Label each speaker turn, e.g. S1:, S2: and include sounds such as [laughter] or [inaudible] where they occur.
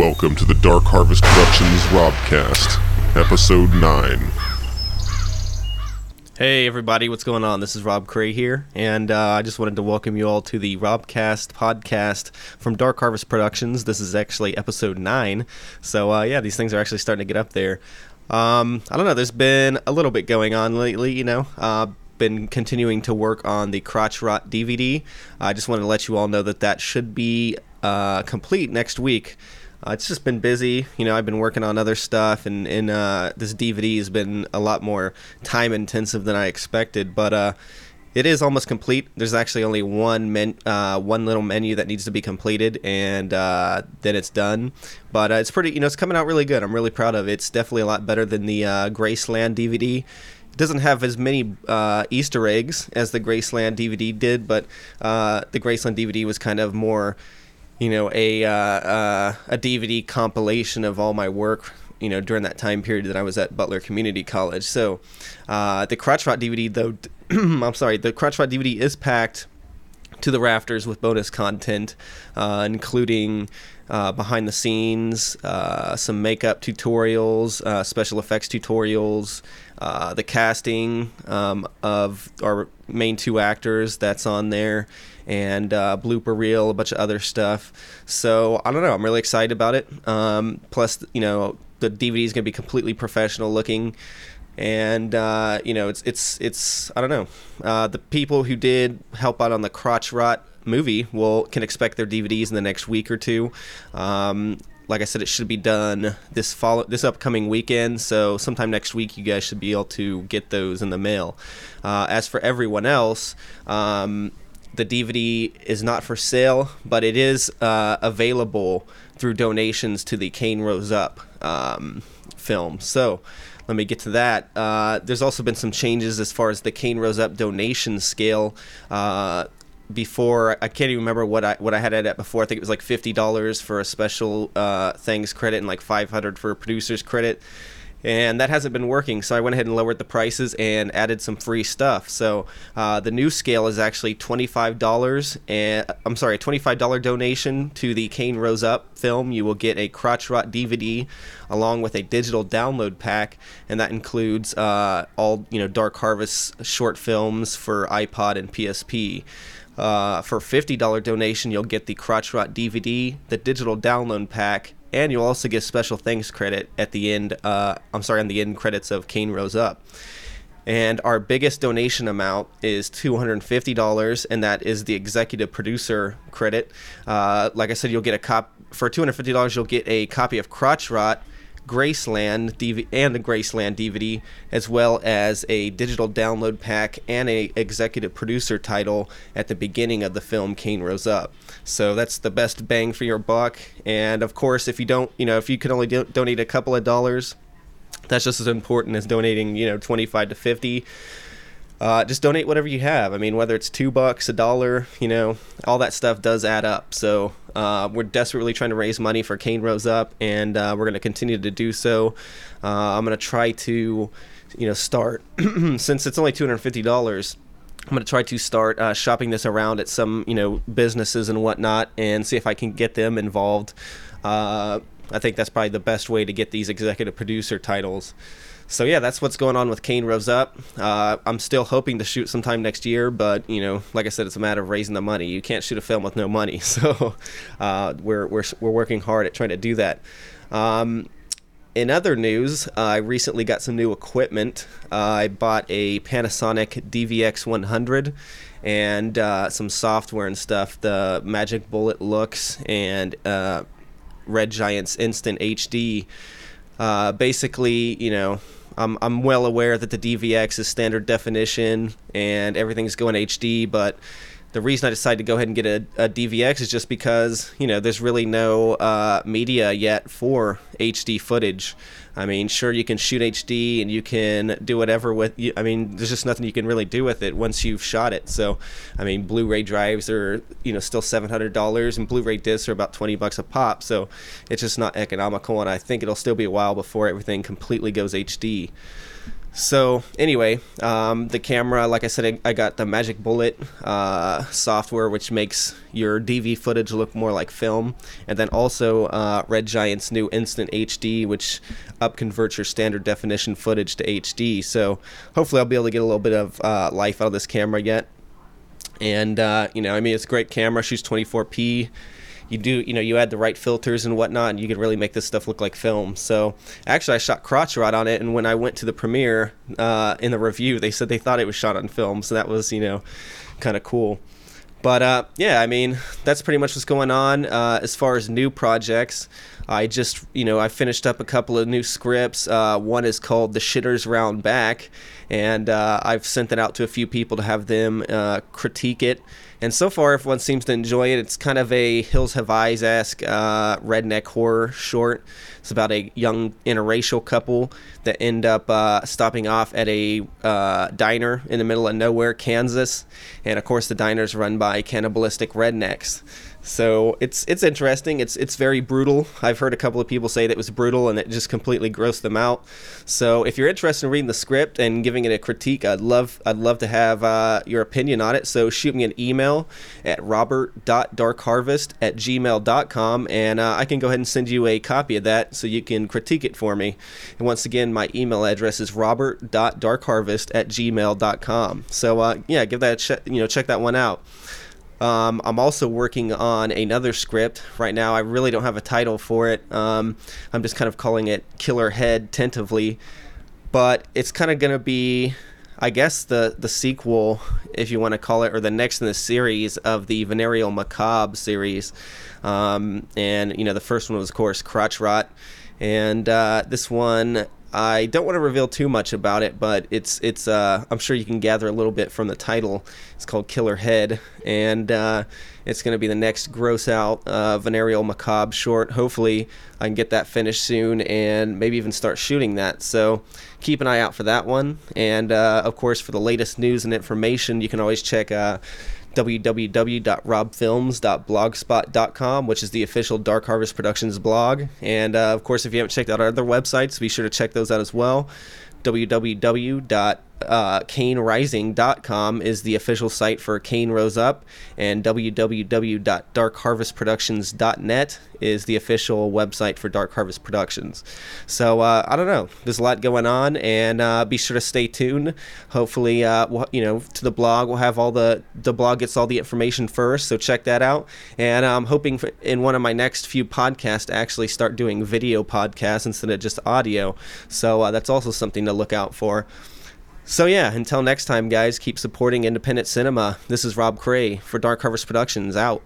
S1: Welcome to the Dark Harvest Productions Robcast, Episode 9.
S2: Hey everybody, what's going on? This is Rob Cray here, and uh, I just wanted to welcome you all to the Robcast podcast from Dark Harvest Productions. This is actually episode nine, so uh, yeah, these things are actually starting to get up there. Um, I don't know, there's been a little bit going on lately, you know. Uh, been continuing to work on the Crotch Rot DVD. I just wanted to let you all know that that should be uh, complete next week. Uh, it's just been busy. You know, I've been working on other stuff, and, and uh, this DVD has been a lot more time intensive than I expected. But uh, it is almost complete. There's actually only one men, uh, one little menu that needs to be completed, and uh, then it's done. But uh, it's pretty. You know, it's coming out really good. I'm really proud of it. It's definitely a lot better than the Graceland DVD It doesn't have as many uh, Easter eggs as the Graceland DVD did, but uh, the Graceland DVD was kind of more you know a uh, uh, a DVD compilation of all my work you know during that time period that I was at Butler Community College. So uh, the Crotch Rot DVD though [clears throat] I'm sorry the Crotch Rot DVD is packed to the rafters with bonus content, uh, including uh, behind the scenes, uh, some makeup tutorials, special effects tutorials, uh, the casting um, of our main two actors that's on there, and uh, blooper reel, a bunch of other stuff. So I don't know. I'm really excited about it. Um, plus, you know, the DVD is going to be completely professional looking and uh, you know it's it's it's I don't know. Uh, the people who did help out on the crotch rot movie will can expect their DVDs in the next week or two. Um, like I said, it should be done this follow this upcoming weekend. So sometime next week, you guys should be able to get those in the mail. Uh, as for everyone else, um, the DVD is not for sale, but it is uh, available through donations to the Cain Rose Up um, film. So let me get to that. Uh, there's also been some changes as far as the Cain Rose Up donation scale. Uh, before I can't even remember what I what I had it at before. I think it was like fifty dollars for a special uh, thanks credit and like five hundred for a producer's credit and that hasn't been working. So I went ahead and lowered the prices and added some free stuff. So uh, the new scale is actually twenty-five dollars, and I'm sorry, a twenty-five dollar donation to the Cain Rose Up film. You will get a Crotch Rot DVD along with a digital download pack, and that includes uh, all you know Dark Harvest short films for iPod and PSP. Uh, for $50 donation, you'll get the Crotch Rot DVD, the digital download pack, and you'll also get special thanks credit at the end. Uh, I'm sorry, on the end credits of Cain Rose Up. And our biggest donation amount is $250, and that is the executive producer credit. Uh, like I said, you'll get a cop for $250. You'll get a copy of Crotch Rot Graceland DVD and the Graceland DVD, as well as a digital download pack and a executive producer title at the beginning of the film Cain Rose Up. So that's the best bang for your buck. And of course, if you don't, you know, if you can only do- donate a couple of dollars, that's just as important as donating, you know, 25 to 50 uh, just donate whatever you have. I mean, whether it's two bucks, a dollar, you know, all that stuff does add up. So uh, we're desperately trying to raise money for Cain Rose Up, and uh, we're going to continue to do so. Uh, I'm going to try to, you know, start [clears throat] since it's only two hundred fifty dollars. I'm going to try to start uh, shopping this around at some, you know, businesses and whatnot, and see if I can get them involved. Uh, I think that's probably the best way to get these executive producer titles so yeah, that's what's going on with Cain Rose Up. Uh, I'm still hoping to shoot sometime next year, but you know, like I said, it's a matter of raising the money. You can't shoot a film with no money, [laughs] so uh, we're we're we're working hard at trying to do that. Um, in other news, uh, I recently got some new equipment. Uh, I bought a Panasonic DVX 100 and uh, some software and stuff. The Magic Bullet looks and uh, Red Giants Instant HD. basically, you know, I'm, I'm well aware that the DVX is standard definition and everything's going HD, but the reason I decided to go ahead and get a, a DVX is just because you know there's really no uh, media yet for HD footage. I mean, sure you can shoot HD and you can do whatever with. I mean, there's just nothing you can really do with it once you've shot it. So, I mean, Blu-ray drives are you know still seven hundred dollars and Blu-ray discs are about twenty bucks a pop. So, it's just not economical, and I think it'll still be a while before everything completely goes HD. So anyway, um, the camera, like I said, I, got the Magic Bullet uh, software, which makes your DV footage look more like film, and then also uh, Red Giant's new Instant HD, which upconverts your standard definition footage to HD. So hopefully, I'll be able to get a little bit of uh, life out of this camera yet. And uh, you know, I mean, it's a great camera, shoots 24p you do you know you add the right filters and whatnot and you can really make this stuff look like film. So actually i shot crotch rot on it and when i went to the premiere uh, in the review they said they thought it was shot on film so that was you know kind of cool. But uh, yeah i mean that's pretty much what's going on. Uh, as far as new projects i just you know i finished up a couple of new scripts. Uh, one is called the shitters round back and uh, i've sent that out to a few people to have them uh, critique it and so far, everyone seems to enjoy it. It's kind of a Hills Have Eyes esque uh, redneck horror short. It's about a young interracial couple that end up uh, stopping off at a uh, diner in the middle of nowhere, Kansas. And of course, the diner's run by cannibalistic rednecks. So it's it's interesting. It's it's very brutal. I've heard a couple of people say that it was brutal and it just completely grossed them out. So if you're interested in reading the script and giving it a critique, I'd love I'd love to have uh, your opinion on it. So shoot me an email at robert.darkharvest at gmail.com and uh, I can go ahead and send you a copy of that so you can critique it for me. And once again, my email address is robert.darkharvest at gmail.com. So uh, yeah, give that a check. You know, check that one out. Um, I'm also working on another script right now. I really don't have a title for it. Um, I'm just kind of calling it Killer Head tentatively, but it's kind of going to be, I guess, the the sequel, if you want to call it, or the next in the series of the Venereal Macabre series. Um, and you know, the first one was, of course, Crotch Rot, and uh, this one I don't want to reveal too much about it, but it's it's. Uh, I'm sure you can gather a little bit from the title. It's called Killer Head, and uh, it's going to be the next gross out uh, venereal macabre short. Hopefully, I can get that finished soon, and maybe even start shooting that. So keep an eye out for that one. And uh, of course, for the latest news and information, you can always check uh, www.robfilms.blogspot.com, which is the official Dark Harvest Productions blog. And uh, of course, if you haven't checked out our other websites, be sure to check those out as well. Www uh, is the official site for Cain Rose Up, and www.darkharvestproductions.net is the official website for Dark Harvest Productions. So uh, I don't know. There's a lot going on, and uh, be sure to stay tuned. Hopefully, uh, you know, to the blog, we'll have all the the blog gets all the information first. So check that out. And I'm hoping for, in one of my next few podcasts to actually start doing video podcasts instead of just audio. So uh, that's also something to look out for. So yeah, until next time, guys, keep supporting independent cinema. This is Rob Cray for Dark Harvest Productions. Out.